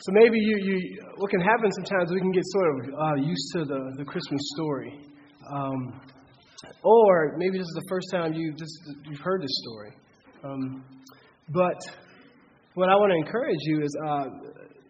So maybe you, you, what can happen sometimes, we can get sort of uh, used to the, the Christmas story. Um, or maybe this is the first time you just, you've heard this story. Um, but what I want to encourage you is uh,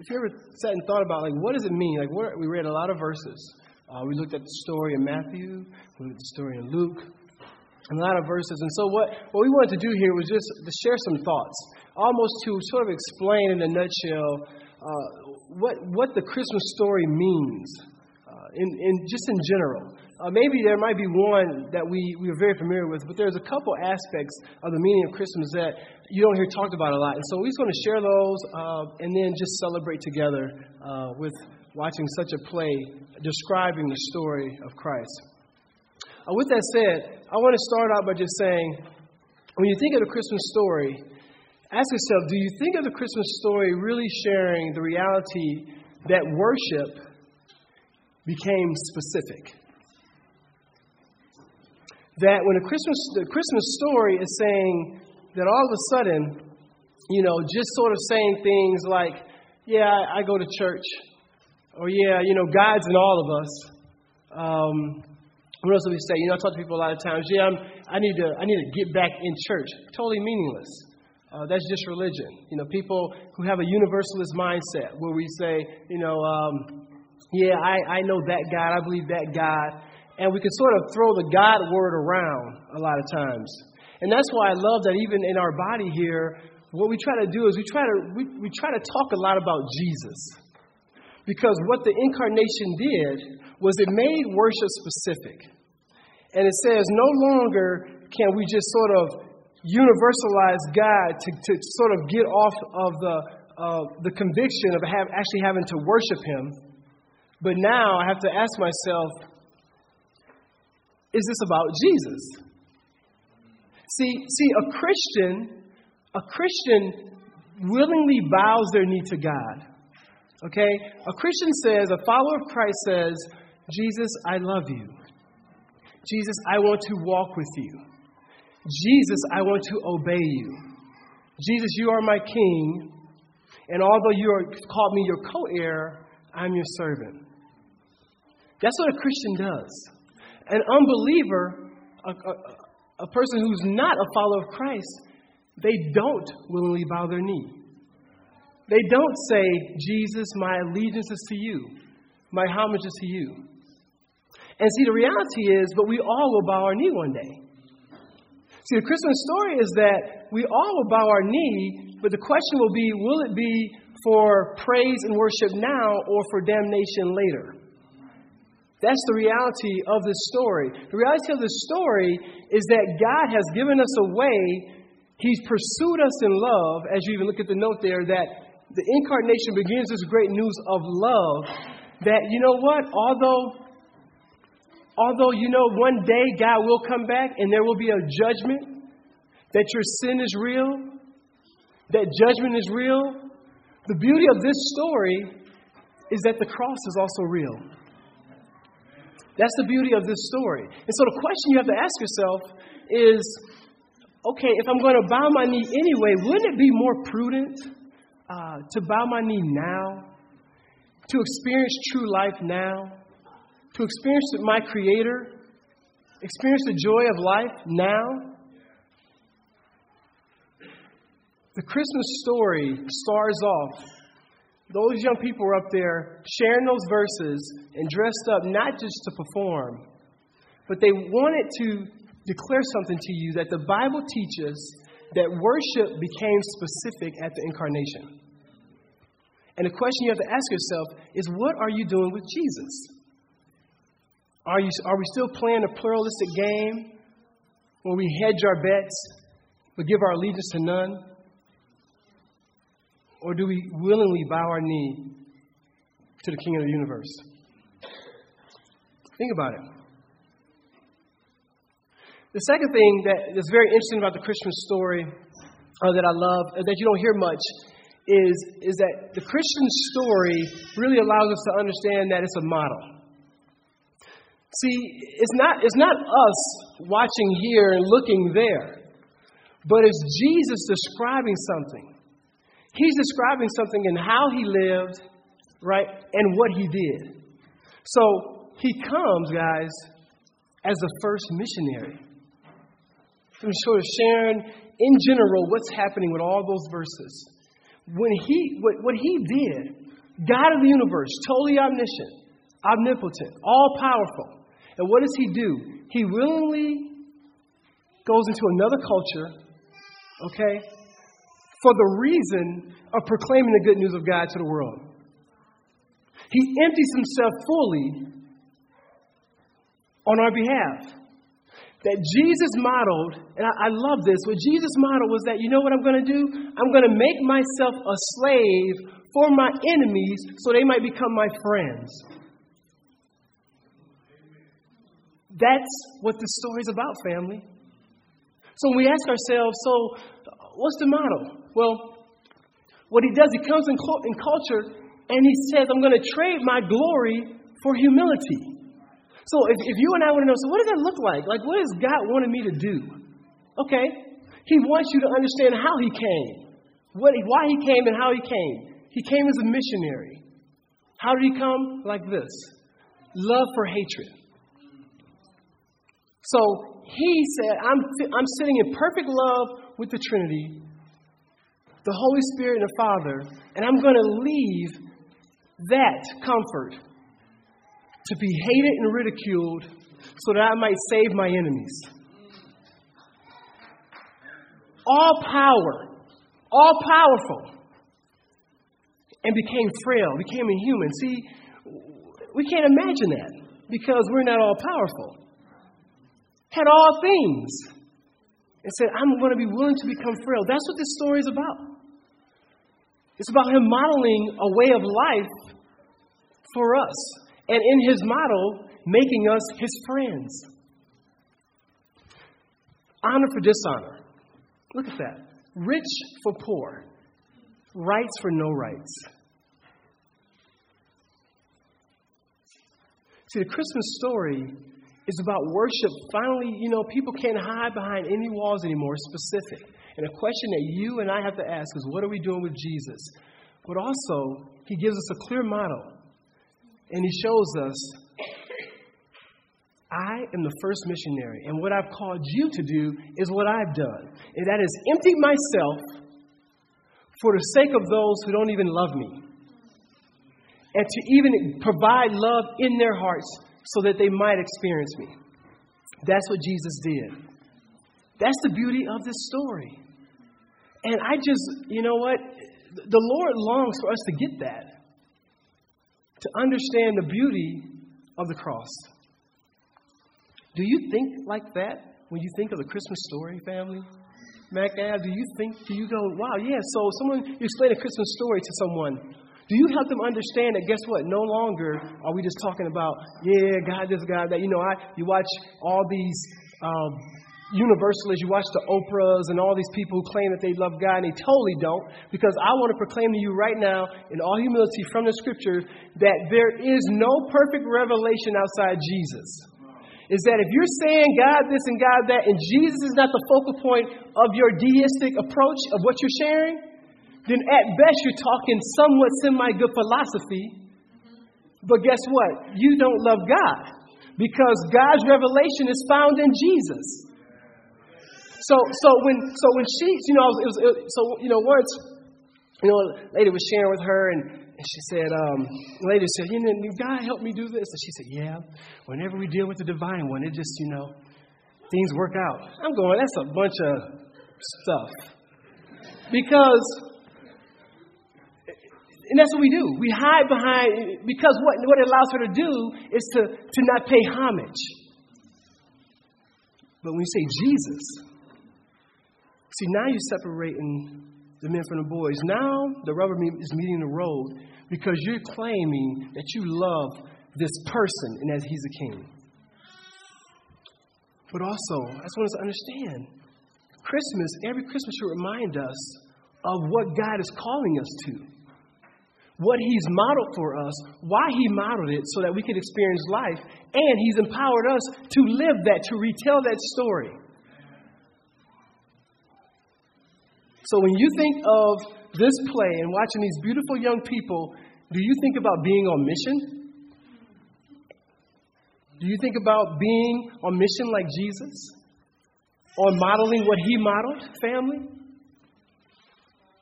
if you ever sat and thought about, like, what does it mean? Like, what, we read a lot of verses. Uh, we looked at the story in Matthew, we looked at the story in Luke, a lot of verses. And so, what, what we wanted to do here was just to share some thoughts, almost to sort of explain in a nutshell uh, what, what the Christmas story means, uh, in, in, just in general. Uh, maybe there might be one that we, we are very familiar with, but there's a couple aspects of the meaning of Christmas that you don't hear talked about a lot. And so we're just going to share those uh, and then just celebrate together uh, with watching such a play describing the story of Christ. Uh, with that said, I want to start out by just saying when you think of the Christmas story, Ask yourself do you think of the Christmas story really sharing the reality that worship became specific? That when a Christmas, the Christmas story is saying that all of a sudden, you know, just sort of saying things like, yeah, I, I go to church, or yeah, you know, God's in all of us. Um, what else do we say? You know, I talk to people a lot of times. Yeah, I'm, I need to, I need to get back in church. Totally meaningless. Uh, that's just religion. You know, people who have a universalist mindset where we say, you know, um, yeah, I, I know that God, I believe that God. And we can sort of throw the God word around a lot of times. And that's why I love that even in our body here, what we try to do is we try to, we, we try to talk a lot about Jesus. Because what the incarnation did was it made worship specific. And it says no longer can we just sort of universalize God to, to sort of get off of the, uh, the conviction of have, actually having to worship Him. But now I have to ask myself is this about Jesus? See, see, a Christian, a Christian willingly bows their knee to God. Okay? A Christian says, a follower of Christ says, Jesus, I love you. Jesus, I want to walk with you. Jesus, I want to obey you. Jesus, you are my king, and although you are called me your co heir, I'm your servant. That's what a Christian does. An unbeliever, a, a, a person who's not a follower of Christ, they don't willingly bow their knee. They don't say, Jesus, my allegiance is to you, my homage is to you. And see, the reality is, but we all will bow our knee one day. See, the Christmas story is that we all will bow our knee, but the question will be will it be for praise and worship now or for damnation later? That's the reality of this story. The reality of this story is that God has given us a way, He's pursued us in love, as you even look at the note there, that the incarnation begins this great news of love. That, you know what, although Although you know one day God will come back and there will be a judgment, that your sin is real, that judgment is real, the beauty of this story is that the cross is also real. That's the beauty of this story. And so the question you have to ask yourself is okay, if I'm going to bow my knee anyway, wouldn't it be more prudent uh, to bow my knee now? To experience true life now? to experience my Creator, experience the joy of life now. The Christmas story stars off. Those young people were up there sharing those verses and dressed up not just to perform, but they wanted to declare something to you that the Bible teaches that worship became specific at the incarnation. And the question you have to ask yourself is what are you doing with Jesus? Are, you, are we still playing a pluralistic game where we hedge our bets but give our allegiance to none? Or do we willingly bow our knee to the King of the universe? Think about it. The second thing that is very interesting about the Christmas story uh, that I love, uh, that you don't hear much, is, is that the Christian story really allows us to understand that it's a model. See, it's not, it's not us watching here and looking there, but it's Jesus describing something. He's describing something in how he lived, right, and what he did. So he comes, guys, as the first missionary. I'm sort of sharing in general what's happening with all those verses. When he, what, what he did, God of the universe, totally omniscient, omnipotent, all powerful, and what does he do? He willingly goes into another culture, okay, for the reason of proclaiming the good news of God to the world. He empties himself fully on our behalf. That Jesus modeled, and I, I love this, what Jesus modeled was that, you know what I'm going to do? I'm going to make myself a slave for my enemies so they might become my friends. That's what the story's about, family. So when we ask ourselves, so what's the model? Well, what he does, he comes in, in culture and he says, I'm going to trade my glory for humility. So if, if you and I want to know, so what does that look like? Like, what has God wanted me to do? Okay, he wants you to understand how he came, what, why he came, and how he came. He came as a missionary. How did he come? Like this love for hatred. So he said, I'm, I'm sitting in perfect love with the Trinity, the Holy Spirit and the Father, and I'm going to leave that comfort to be hated and ridiculed so that I might save my enemies. All power, all powerful, and became frail, became a human. See, we can't imagine that because we're not all powerful had all things and said, I'm going to be willing to become frail. That's what this story is about. It's about him modeling a way of life for us. And in his model, making us his friends. Honor for dishonor. Look at that. Rich for poor. Rights for no rights. See, the Christmas story is about worship. Finally, you know, people can't hide behind any walls anymore, specific. And a question that you and I have to ask is what are we doing with Jesus? But also, he gives us a clear model. And he shows us I am the first missionary. And what I've called you to do is what I've done. And that is empty myself for the sake of those who don't even love me. And to even provide love in their hearts so that they might experience me. That's what Jesus did. That's the beauty of this story. And I just, you know what? The Lord longs for us to get that, to understand the beauty of the cross. Do you think like that when you think of the Christmas story, family? Mac do you think, do you go, wow, yeah, so someone, you explain a Christmas story to someone. Do you help them understand that guess what? No longer are we just talking about, yeah, God this, God that. You know, I you watch all these um, universalists, you watch the Oprahs and all these people who claim that they love God and they totally don't. Because I want to proclaim to you right now, in all humility from the scripture, that there is no perfect revelation outside Jesus is that if you're saying God this and God that, and Jesus is not the focal point of your deistic approach of what you're sharing, then at best you're talking somewhat semi good philosophy. But guess what? You don't love God because God's revelation is found in Jesus. So, so when, so when she, you know, it was, it, so you know, once, you know, a lady was sharing with her, and, and she said, um, the lady said, you know, God help me do this, and she said, yeah. Whenever we deal with the divine one, it just, you know, things work out. I'm going, that's a bunch of stuff, because and that's what we do. We hide behind, because what, what it allows her to do is to, to not pay homage. But when you say Jesus, see, now you're separating the men from the boys. Now the rubber is meeting the road because you're claiming that you love this person and that he's a king. But also, I just want us to understand Christmas, every Christmas should remind us of what God is calling us to what He's modeled for us, why He modeled it so that we could experience life And He's empowered us to live that, to retell that story. So when you think of this play and watching these beautiful young people, do you think about being on mission? Do you think about being on mission like Jesus? Or modeling what he modeled, family?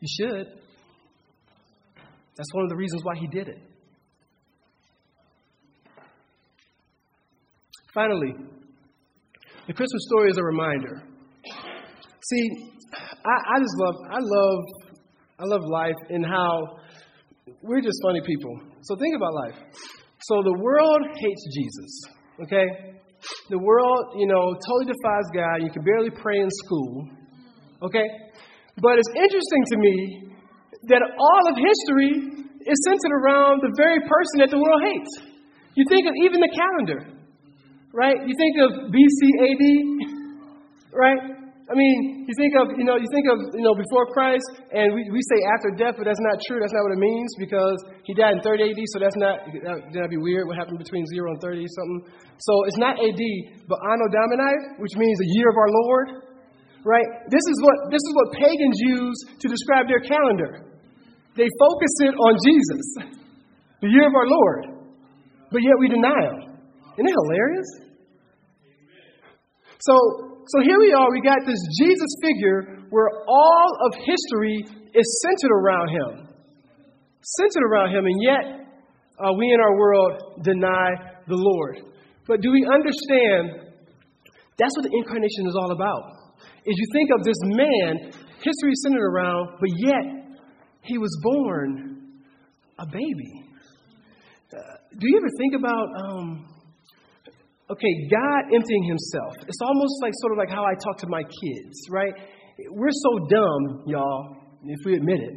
You should. That's one of the reasons why he did it. Finally, the Christmas story is a reminder. See, I, I just love, I love, I love life and how we're just funny people. So think about life. So the world hates Jesus, okay? The world, you know, totally defies God. You can barely pray in school, okay? But it's interesting to me that all of history is centered around the very person that the world hates. You think of even the calendar, right? You think of BC AD, right? I mean, you think of, you know, you think of, you know, before Christ, and we, we say after death, but that's not true. That's not what it means because he died in 30 AD, so that's not, that'd be weird. What happened between 0 and 30 something? So it's not AD, but Anno Domini, which means the year of our Lord, right? This is what, this is what pagans use to describe their calendar. They focus it on Jesus, the year of our Lord, but yet we deny him. Isn't it hilarious? So so here we are, we got this Jesus figure where all of history is centered around him. Centered around him, and yet uh, we in our world deny the Lord. But do we understand that's what the incarnation is all about? Is you think of this man, history is centered around, but yet he was born a baby. Uh, do you ever think about um, okay, God emptying himself. It's almost like sort of like how I talk to my kids, right? We're so dumb, y'all, if we admit it,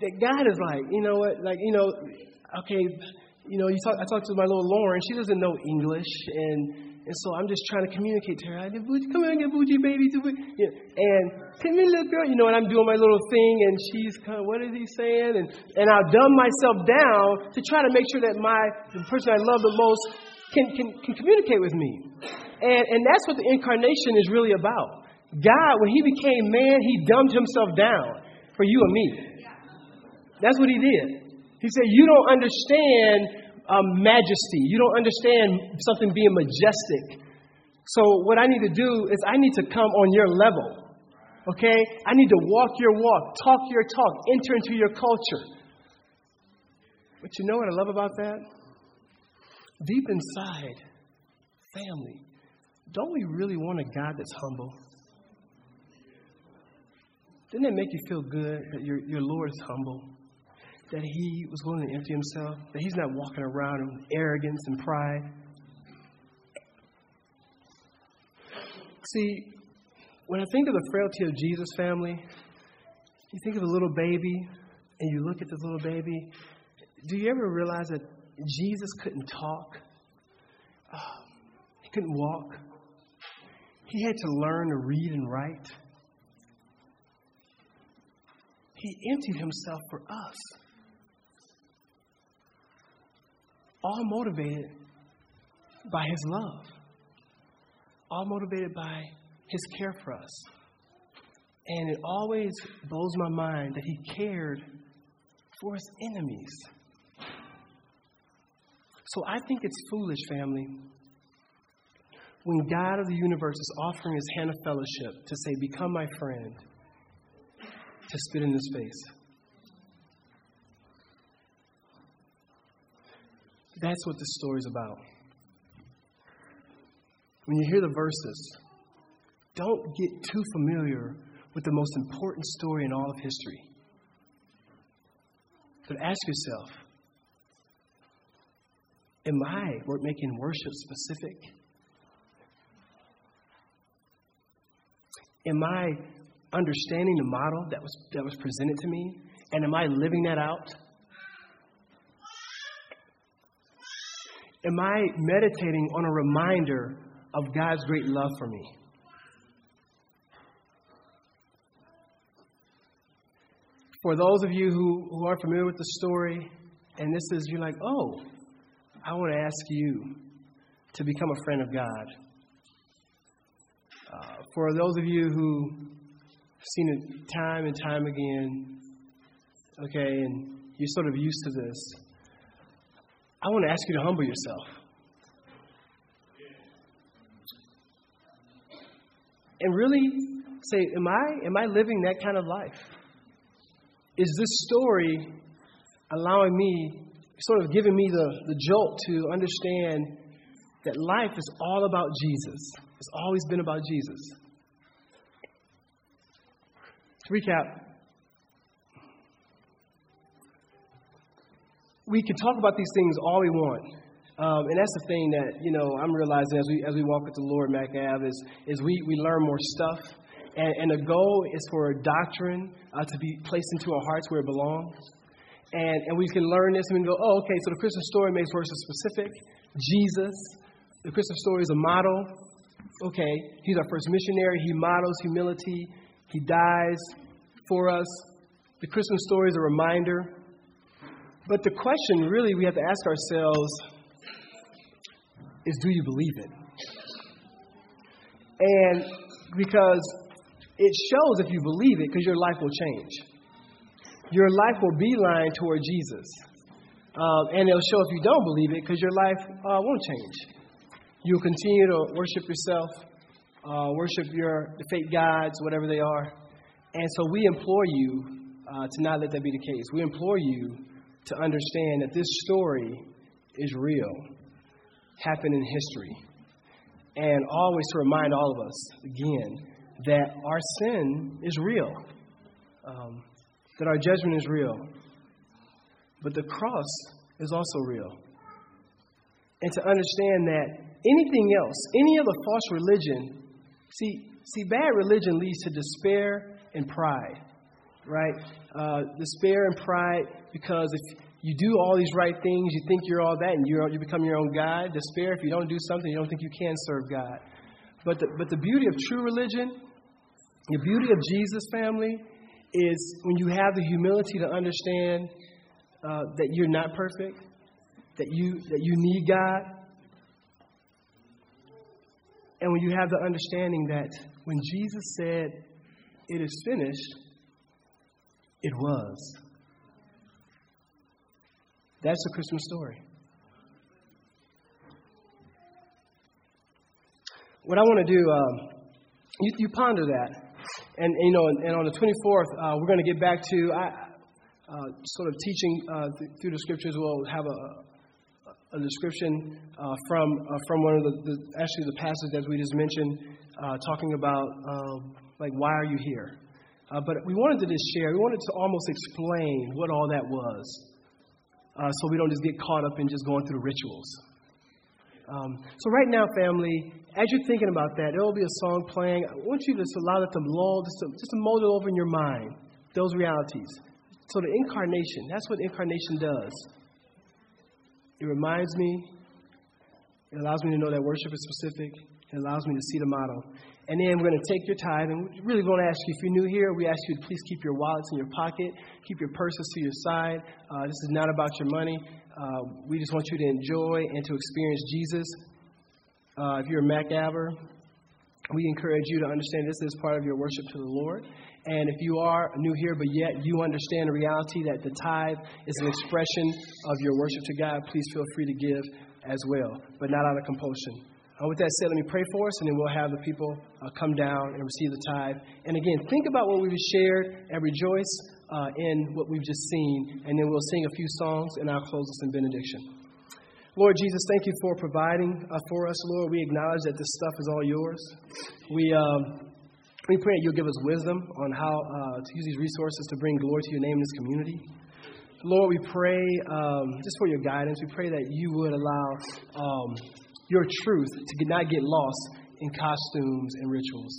that God is like, you know what, like, you know, okay, you know, you talk, I talked to my little Lauren, she doesn't know English, and and so I'm just trying to communicate to her. I said, come here get bougie, baby. And come here, little girl. You know, and I'm doing my little thing, and she's kind of, what is he saying? And, and I'll dumb myself down to try to make sure that my, the person I love the most can, can, can communicate with me. And, and that's what the incarnation is really about. God, when He became man, He dumbed Himself down for you and me. That's what He did. He said, You don't understand um, majesty, you don't understand something being majestic. So, what I need to do is, I need to come on your level. Okay? I need to walk your walk, talk your talk, enter into your culture. But you know what I love about that? Deep inside, family, don't we really want a God that's humble? Didn't it make you feel good that your, your Lord is humble? That he was willing to empty himself? That he's not walking around with arrogance and pride? See, when I think of the frailty of Jesus' family, you think of a little baby and you look at this little baby. Do you ever realize that Jesus couldn't talk, uh, he couldn't walk. He had to learn to read and write. He emptied himself for us. All motivated by his love, all motivated by his care for us. And it always blows my mind that he cared for his enemies. So I think it's foolish, family, when God of the universe is offering his hand of fellowship to say, Become my friend, to spit in his face. That's what this story is about. When you hear the verses, don't get too familiar with the most important story in all of history. But ask yourself Am I making worship specific? Am I understanding the model that was, that was presented to me? And am I living that out? Am I meditating on a reminder of God's great love for me? For those of you who, who aren't familiar with the story, and this is, you're like, oh, I want to ask you to become a friend of God. Uh, for those of you who have seen it time and time again, okay, and you're sort of used to this, I want to ask you to humble yourself. And really say, am I, am I living that kind of life? Is this story allowing me, sort of giving me the, the jolt to understand that life is all about Jesus? It's always been about Jesus. To recap, we can talk about these things all we want. Um, and that's the thing that, you know, I'm realizing as we, as we walk with the Lord, Mac Ave, is, is we, we learn more stuff. And, and the goal is for a doctrine uh, to be placed into our hearts where it belongs. And, and we can learn this and we go, oh, okay, so the Christmas story makes verses specific. Jesus, the Christmas story is a model. Okay, he's our first missionary. He models humility. He dies for us. The Christmas story is a reminder. But the question really we have to ask ourselves is do you believe it? And because it shows if you believe it, because your life will change. Your life will beeline toward Jesus. Um, and it'll show if you don't believe it, because your life uh, won't change. You'll continue to worship yourself, uh, worship your fake gods, whatever they are. And so we implore you uh, to not let that be the case. We implore you to understand that this story is real, happened in history. And always to remind all of us, again, that our sin is real, um, that our judgment is real, but the cross is also real. And to understand that anything else, any other false religion, see, see, bad religion leads to despair and pride, right? Uh, despair and pride because if you do all these right things, you think you're all that, and you you become your own God. Despair if you don't do something, you don't think you can serve God. But the, but the beauty of true religion the beauty of Jesus, family, is when you have the humility to understand uh, that you're not perfect, that you, that you need God, and when you have the understanding that when Jesus said, It is finished, it was. That's the Christmas story. What I want to do, um, you, you ponder that. And, you know, and, on the 24th, uh, we're going to get back to I, uh, sort of teaching uh, th- through the scriptures. We'll have a, a description uh, from uh, from one of the, the, actually the passages that we just mentioned, talking about um, like why are you here? but we wanted to just share. We wanted to almost explain what all that was, so we don't just get caught up in just going through the rituals. Um, so right now, family, as you're thinking about that, there will be a song playing. I want you to just allow that to lull, just to, just to mold it over in your mind, those realities. So the incarnation, that's what incarnation does. It reminds me, it allows me to know that worship is specific, it allows me to see the model. And then we're going to take your tithe, and we really want to ask you if you're new here, we ask you to please keep your wallets in your pocket, keep your purses to your side. Uh, this is not about your money. Uh, we just want you to enjoy and to experience Jesus uh, if you're a Macaber, we encourage you to understand this is part of your worship to the Lord. And if you are new here, but yet you understand the reality that the tithe is an expression of your worship to God, please feel free to give as well, but not out of compulsion. Uh, with that said, let me pray for us, and then we'll have the people uh, come down and receive the tithe. And again, think about what we've shared and rejoice uh, in what we've just seen, and then we'll sing a few songs, and I'll close us in benediction. Lord Jesus, thank you for providing uh, for us, Lord. We acknowledge that this stuff is all yours. We, um, we pray that you'll give us wisdom on how uh, to use these resources to bring glory to your name in this community. Lord, we pray um, just for your guidance. We pray that you would allow um, your truth to not get lost in costumes and rituals.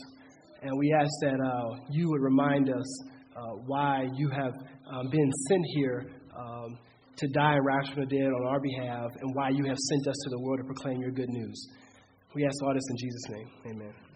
And we ask that uh, you would remind us uh, why you have um, been sent here um, to die from the dead on our behalf, and why you have sent us to the world to proclaim your good news. We ask all this in Jesus' name. Amen.